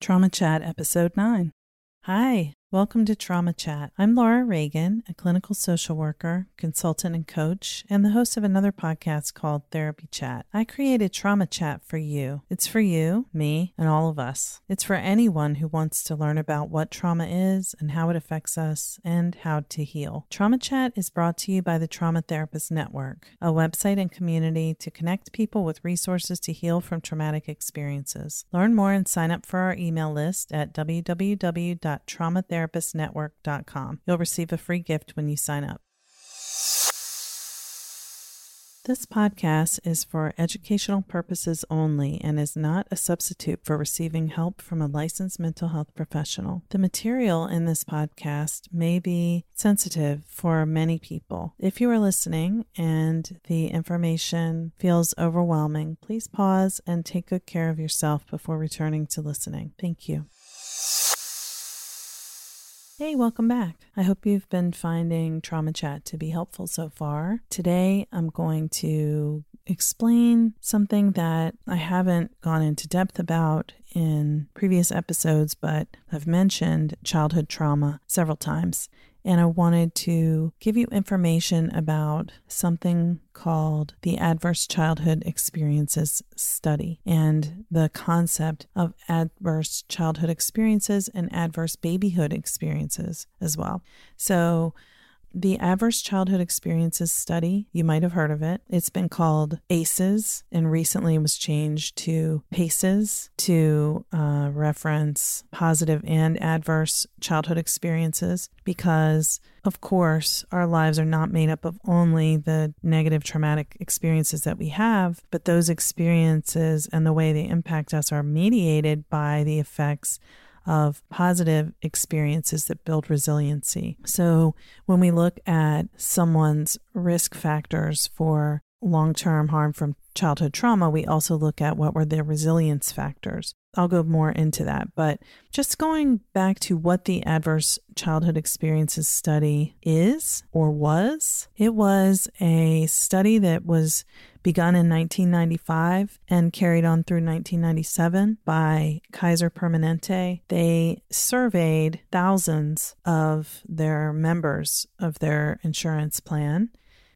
Trauma Chat, Episode 9. Hi, welcome to Trauma Chat. I'm Laura Reagan, a clinical social worker, consultant, and coach, and the host of another podcast called Therapy Chat. I created Trauma Chat for you. It's for you, me, and all of us. It's for anyone who wants to learn about what trauma is and how it affects us and how to heal. Trauma Chat is brought to you by the Trauma Therapist Network, a website and community to connect people with resources to heal from traumatic experiences. Learn more and sign up for our email list at www.traumatherapistnetwork.com. You'll receive a free gift when you sign up. This podcast is for educational purposes only and is not a substitute for receiving help from a licensed mental health professional. The material in this podcast may be sensitive for many people. If you are listening and the information feels overwhelming, please pause and take good care of yourself before returning to listening. Thank you. Hey, welcome back. I hope you've been finding Trauma Chat to be helpful so far. Today, I'm going to explain something that I haven't gone into depth about in previous episodes, but I've mentioned childhood trauma several times and I wanted to give you information about something called the Adverse Childhood Experiences Study and the concept of adverse childhood experiences and adverse babyhood experiences as well. So, the Adverse Childhood Experiences Study, you might have heard of it. It's been called ACEs and recently was changed to PACEs to uh, reference positive and adverse childhood experiences because, of course, our lives are not made up of only the negative traumatic experiences that we have, but those experiences and the way they impact us are mediated by the effects of positive experiences that build resiliency. So, when we look at someone's risk factors for long term harm from childhood trauma, we also look at what were their resilience factors. I'll go more into that, but just going back to what the adverse childhood experiences study is or was, it was a study that was begun in 1995 and carried on through 1997 by Kaiser Permanente. They surveyed thousands of their members of their insurance plan.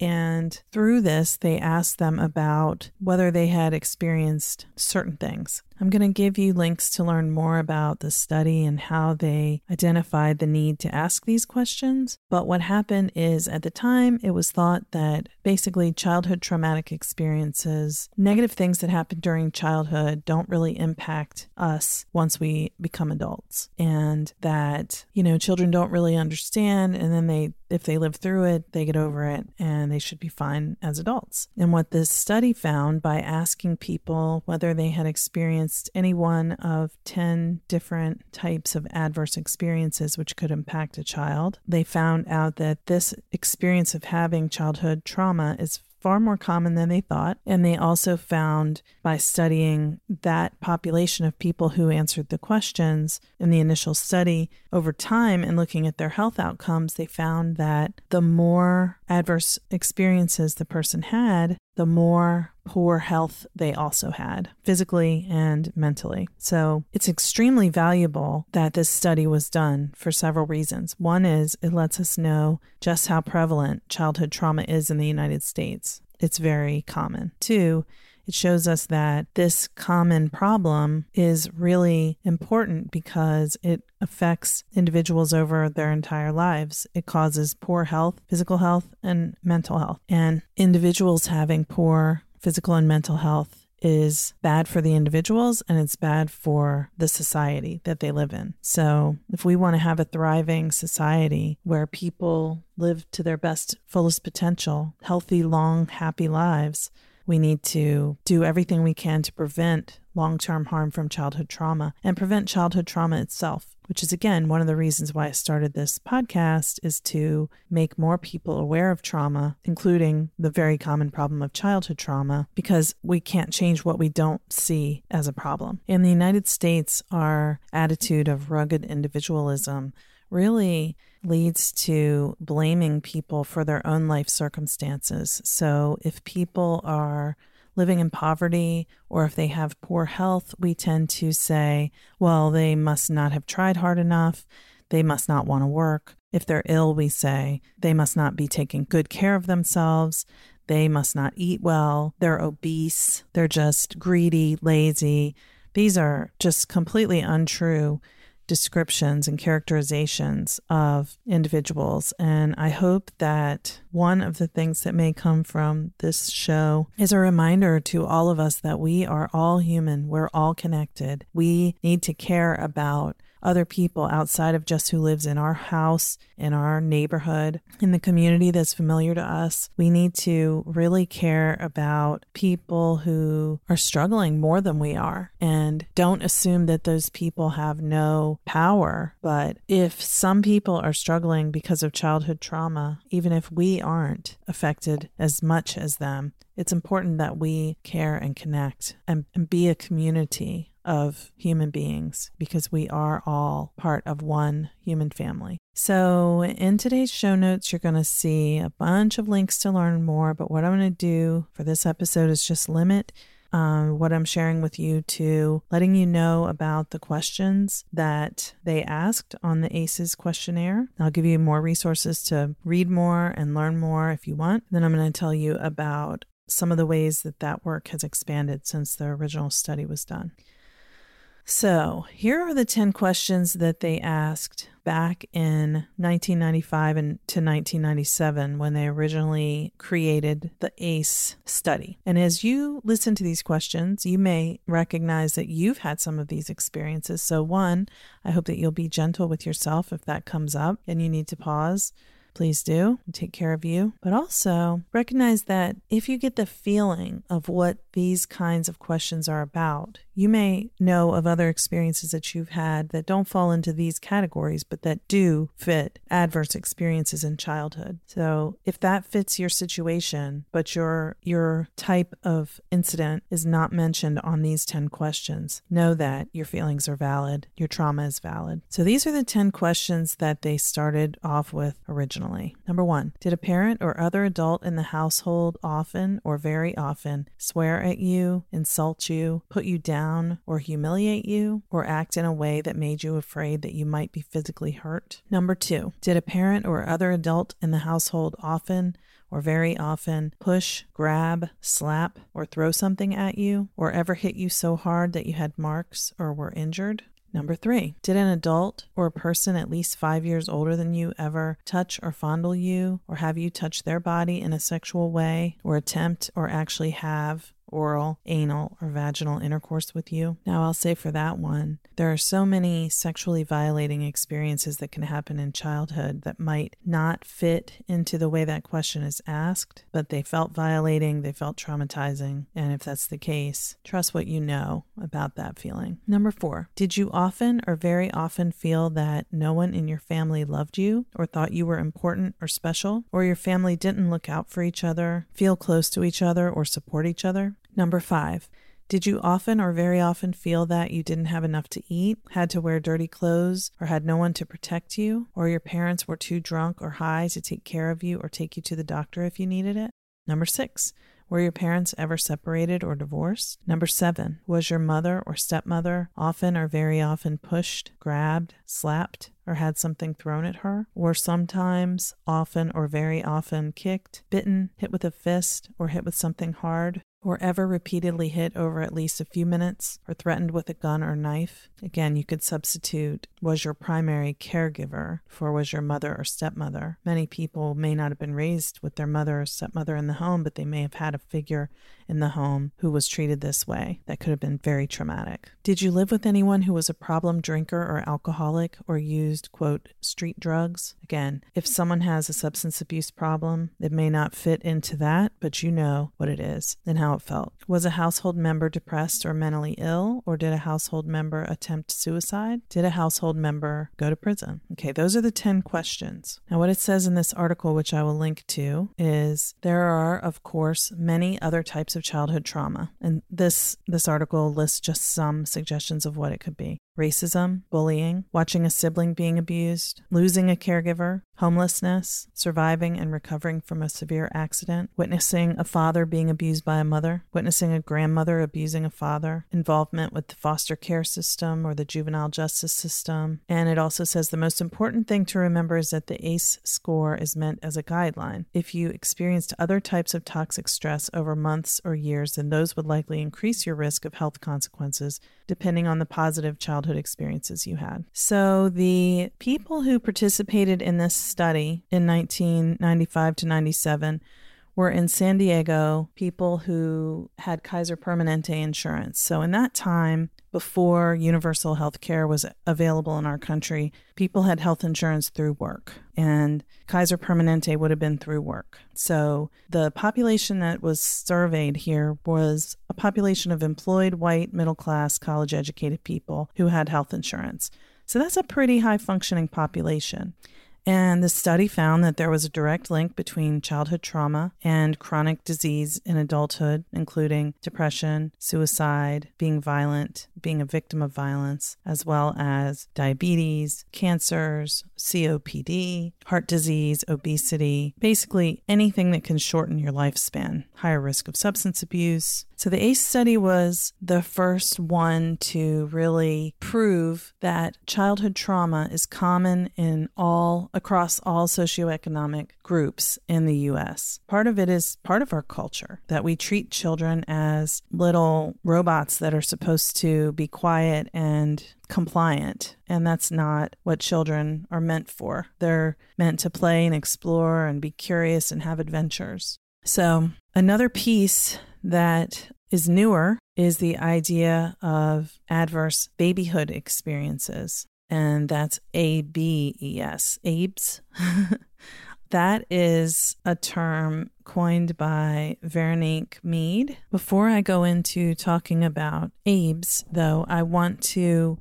And through this, they asked them about whether they had experienced certain things. I'm going to give you links to learn more about the study and how they identified the need to ask these questions. But what happened is at the time, it was thought that basically childhood traumatic experiences, negative things that happen during childhood, don't really impact us once we become adults. And that, you know, children don't really understand. And then they, if they live through it, they get over it and they should be fine as adults. And what this study found by asking people whether they had experienced experienced any one of 10 different types of adverse experiences which could impact a child. They found out that this experience of having childhood trauma is far more common than they thought. And they also found by studying that population of people who answered the questions in the initial study over time and looking at their health outcomes, they found that the more adverse experiences the person had, the more poor health they also had, physically and mentally. So it's extremely valuable that this study was done for several reasons. One is it lets us know just how prevalent childhood trauma is in the United States. It's very common. Two, it shows us that this common problem is really important because it affects individuals over their entire lives. It causes poor health, physical health, and mental health. And individuals having poor physical and mental health is bad for the individuals and it's bad for the society that they live in. So, if we want to have a thriving society where people live to their best, fullest potential, healthy, long, happy lives, we need to do everything we can to prevent long term harm from childhood trauma and prevent childhood trauma itself which is again one of the reasons why I started this podcast is to make more people aware of trauma, including the very common problem of childhood trauma, because we can't change what we don't see as a problem. In the United States, our attitude of rugged individualism really leads to blaming people for their own life circumstances. So if people are living in poverty or if they have poor health, we tend to say, well, they must not have tried hard enough. They must not want to work. If they're ill, we say they must not be taking good care of themselves. They must not eat well. They're obese. They're just greedy, lazy. These are just completely untrue descriptions and characterizations of individuals. And I hope that one of the things that may come from this show is a reminder to all of us that we are all human, we're all connected. We need to care about other people outside of just who lives in our house, in our neighborhood, in the community that's familiar to us. We need to really care about people who are struggling more than we are and don't assume that those people have no power. But if some people are struggling because of childhood trauma, even if we aren't affected as much as them, it's important that we care and connect and, and be a community of human beings because we are all part of one human family. So, in today's show notes, you're going to see a bunch of links to learn more. But what I'm going to do for this episode is just limit um, what I'm sharing with you to letting you know about the questions that they asked on the ACEs questionnaire. I'll give you more resources to read more and learn more if you want. Then I'm going to tell you about some of the ways that that work has expanded since the original study was done. So, here are the 10 questions that they asked back in 1995 and to 1997 when they originally created the ACE study. And as you listen to these questions, you may recognize that you've had some of these experiences. So, one, I hope that you'll be gentle with yourself if that comes up and you need to pause please do take care of you. But also recognize that if you get the feeling of what these kinds of questions are about, you may know of other experiences that you've had that don't fall into these categories, but that do fit adverse experiences in childhood. So if that fits your situation, but your your type of incident is not mentioned on these 10 questions, know that your feelings are valid, your trauma is valid. So these are the 10 questions that they started off with originally. Number one, did a parent or other adult in the household often or very often swear at you, insult you, put you down, or humiliate you, or act in a way that made you afraid that you might be physically hurt? Number two, did a parent or other adult in the household often or very often push, grab, slap, or throw something at you, or ever hit you so hard that you had marks or were injured? Number three, did an adult or a person at least five years older than you ever touch or fondle you or have you touch their body in a sexual way or attempt or actually have oral, anal, or vaginal intercourse with you? Now, I'll say for that one, there are so many sexually violating experiences that can happen in childhood that might not fit into the way that question is asked, but they felt violating, they felt traumatizing. And if that's the case, trust what you know about that feeling. Number four, did you often or very often feel that no one in your family loved you or thought you were important or special, or your family didn't look out for each other, feel close to each other, or support each other? Number five, did you often or very often feel that you didn't have enough to eat, had to wear dirty clothes, or had no one to protect you, or your parents were too drunk or high to take care of you or take you to the doctor if you needed it? Number six, were your parents ever separated or divorced? Number seven, was your mother or stepmother often or very often pushed, grabbed, slapped, or had something thrown at her? Or sometimes, often, or very often kicked, bitten, hit with a fist, or hit with something hard? Or ever repeatedly hit over at least a few minutes or threatened with a gun or knife. Again, you could substitute was your primary caregiver for was your mother or stepmother. Many people may not have been raised with their mother or stepmother in the home, but they may have had a figure in the home who was treated this way. That could have been very traumatic. Did you live with anyone who was a problem drinker or alcoholic or used, quote, street drugs? Again, if someone has a substance abuse problem, it may not fit into that, but you know what it is and how it felt. Was a household member depressed or mentally ill, or did a household member attempt suicide? Did a household member go to prison? Okay, those are the 10 questions. Now, what it says in this article, which I will link to, is there are, of course, many other types of childhood trauma. And this this article lists just some suggestions of what it could be racism, bullying, watching a sibling being abused, losing a caregiver, homelessness, surviving and recovering from a severe accident, witnessing a father being abused by a mother, witnessing a grandmother abusing a father, involvement with the foster care system or the juvenile justice system. And it also says the most important thing to remember is that the ACE score is meant as a guideline. If you experienced other types of toxic stress over months or years, then those would likely increase your risk of health consequences depending on the positive childhood experiences you had. So, the people who participated in this study in 1995 to 97 were in San Diego, people who had Kaiser Permanente insurance. So, in that time, before universal health care was available in our country, people had health insurance through work, and Kaiser Permanente would have been through work. So the population that was surveyed here was a population of employed, white, middle class, college educated people who had health insurance. So that's a pretty high functioning population. And the study found that there was a direct link between childhood trauma and chronic disease in adulthood, including depression, suicide, being violent, being a victim of violence, as well as diabetes, cancers, COPD, heart disease, obesity, basically anything that can shorten your lifespan, higher risk of substance abuse, so the ACE study was the first one to really prove that childhood trauma is common in all across all socioeconomic groups in the US. Part of it is part of our culture that we treat children as little robots that are supposed to be quiet and compliant. And that's not what children are meant for. They're meant to play and explore and be curious and have adventures. So, another piece that is newer is the idea of adverse babyhood experiences. And that's A B E S, ABES. that is a term coined by Veronique Mead. Before I go into talking about ABES, though, I want to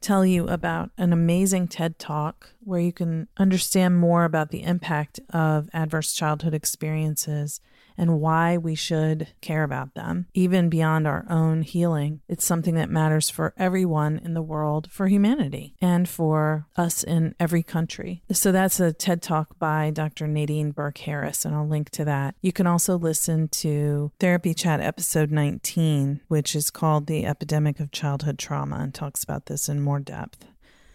tell you about an amazing TED Talk where you can understand more about the impact of adverse childhood experiences and why we should care about them, even beyond our own healing. It's something that matters for everyone in the world, for humanity, and for us in every country. So that's a TED Talk by Dr. Nadine Burke Harris, and I'll link to that. You can also listen to Therapy Chat episode 19, which is called The Epidemic of Childhood Trauma, and talks about this in more depth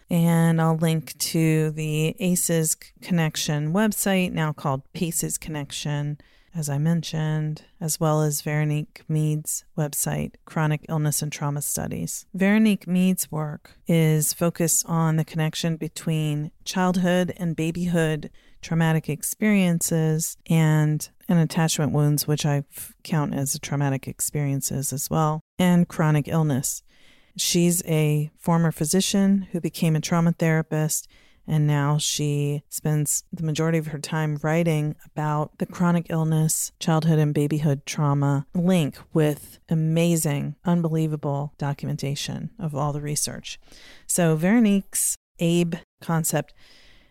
and I'll link to the ACEs Connection website, now called PACES Connection, as I mentioned, as well as Veronique Mead's website, Chronic Illness and Trauma Studies. Veronique Mead's work is focused on the connection between childhood and babyhood traumatic experiences and and attachment wounds, which I count as traumatic experiences as well, and chronic illness. She's a former physician who became a trauma therapist and now she spends the majority of her time writing about the chronic illness, childhood and babyhood trauma link with amazing, unbelievable documentation of all the research. So, Veronique's ABE concept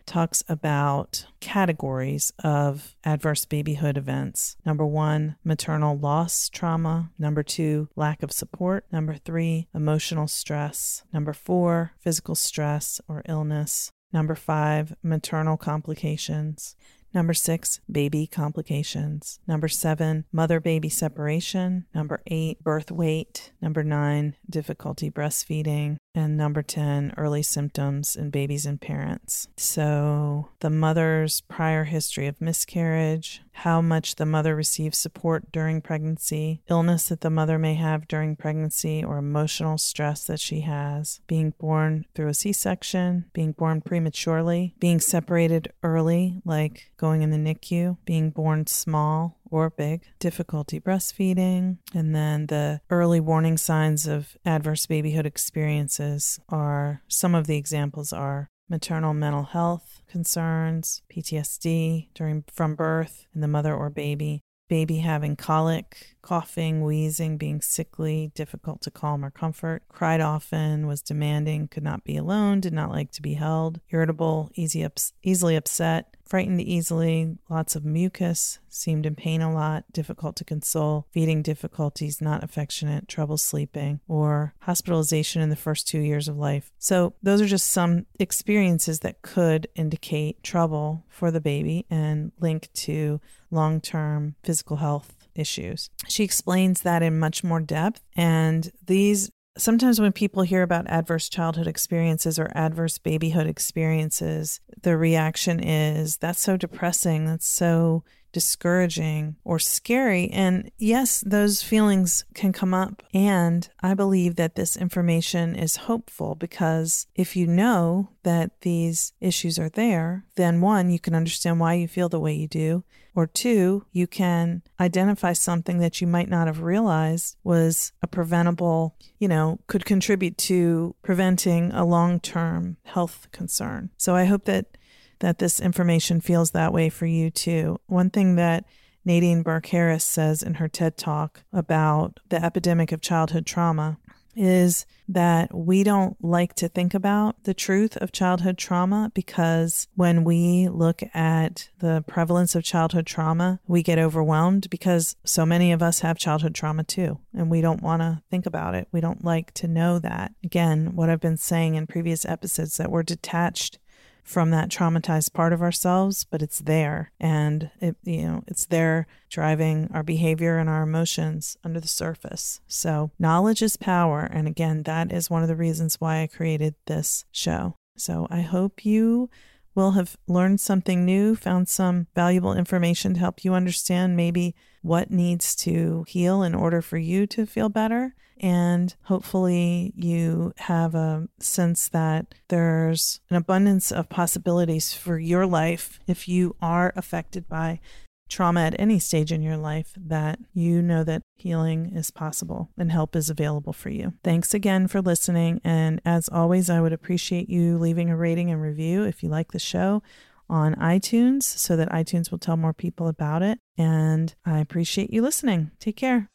talks about categories of adverse babyhood events. Number one, maternal loss trauma. Number two, lack of support. Number three, emotional stress. Number four, physical stress or illness. Number five, maternal complications. Number six, baby complications. Number seven, mother baby separation. Number eight, birth weight. Number nine, difficulty breastfeeding. And number 10, early symptoms in babies and parents. So, the mother's prior history of miscarriage, how much the mother receives support during pregnancy, illness that the mother may have during pregnancy, or emotional stress that she has, being born through a C section, being born prematurely, being separated early, like going in the NICU, being born small, or big, difficulty breastfeeding, and then the early warning signs of adverse babyhood experiences are some of the examples are maternal mental health concerns, PTSD during from birth in the mother or baby, baby having colic, coughing, wheezing, being sickly, difficult to calm or comfort, cried often, was demanding, could not be alone, did not like to be held, irritable, easy ups- easily upset, frightened easily, lots of mucus, seemed in pain a lot, difficult to console, feeding difficulties, not affectionate, trouble sleeping, or hospitalization in the first two years of life. So, those are just some experiences that could indicate trouble for the baby and link to long term physical health issues. She explains that in much more depth, and these sometimes when people hear about adverse childhood experiences or adverse babyhood experiences, the reaction is that's so depressing, that's so discouraging or scary. And yes, those feelings can come up. And I believe that this information is hopeful because if you know that these issues are there, then one, you can understand why you feel the way you do. Or two, you can identify something that you might not have realized was a preventable, you know, could contribute to preventing a long term health concern. So I hope that that this information feels that way for you too. One thing that Nadine Burke Harris says in her TED talk about the epidemic of childhood trauma is that we don't like to think about the truth of childhood trauma because when we look at the prevalence of childhood trauma, we get overwhelmed because so many of us have childhood trauma too, and we don't want to think about it. We don't like to know that. Again, what I've been saying in previous episodes that we're detached from that traumatized part of ourselves, but it's there and it you know, it's there driving our behavior and our emotions under the surface. So, knowledge is power and again, that is one of the reasons why I created this show. So, I hope you will have learned something new, found some valuable information to help you understand maybe what needs to heal in order for you to feel better. And hopefully, you have a sense that there's an abundance of possibilities for your life if you are affected by trauma at any stage in your life that you know that healing is possible and help is available for you. Thanks again for listening. And as always, I would appreciate you leaving a rating and review if you like the show on iTunes so that iTunes will tell more people about it. And I appreciate you listening. Take care.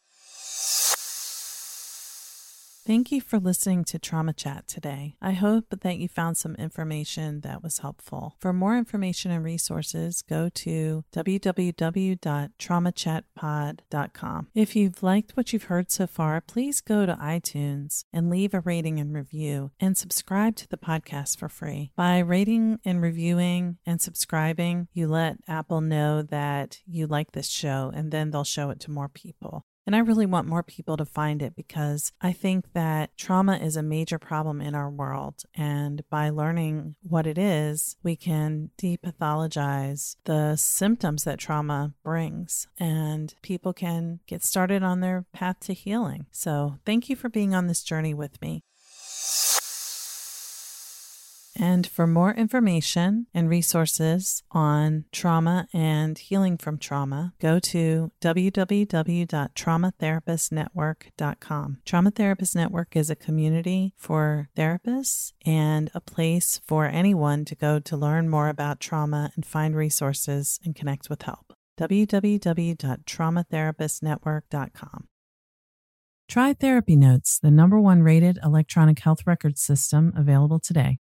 Thank you for listening to Trauma Chat today. I hope that you found some information that was helpful. For more information and resources, go to www.traumachatpod.com. If you've liked what you've heard so far, please go to iTunes and leave a rating and review and subscribe to the podcast for free. By rating and reviewing and subscribing, you let Apple know that you like this show and then they'll show it to more people. And I really want more people to find it because I think that trauma is a major problem in our world. And by learning what it is, we can depathologize the symptoms that trauma brings and people can get started on their path to healing. So thank you for being on this journey with me. And for more information and resources on trauma and healing from trauma, go to www.traumatherapistnetwork.com. Trauma Therapist Network is a community for therapists and a place for anyone to go to learn more about trauma and find resources and connect with help. www.traumatherapistnetwork.com. Try Therapy Notes, the number one rated electronic health record system available today.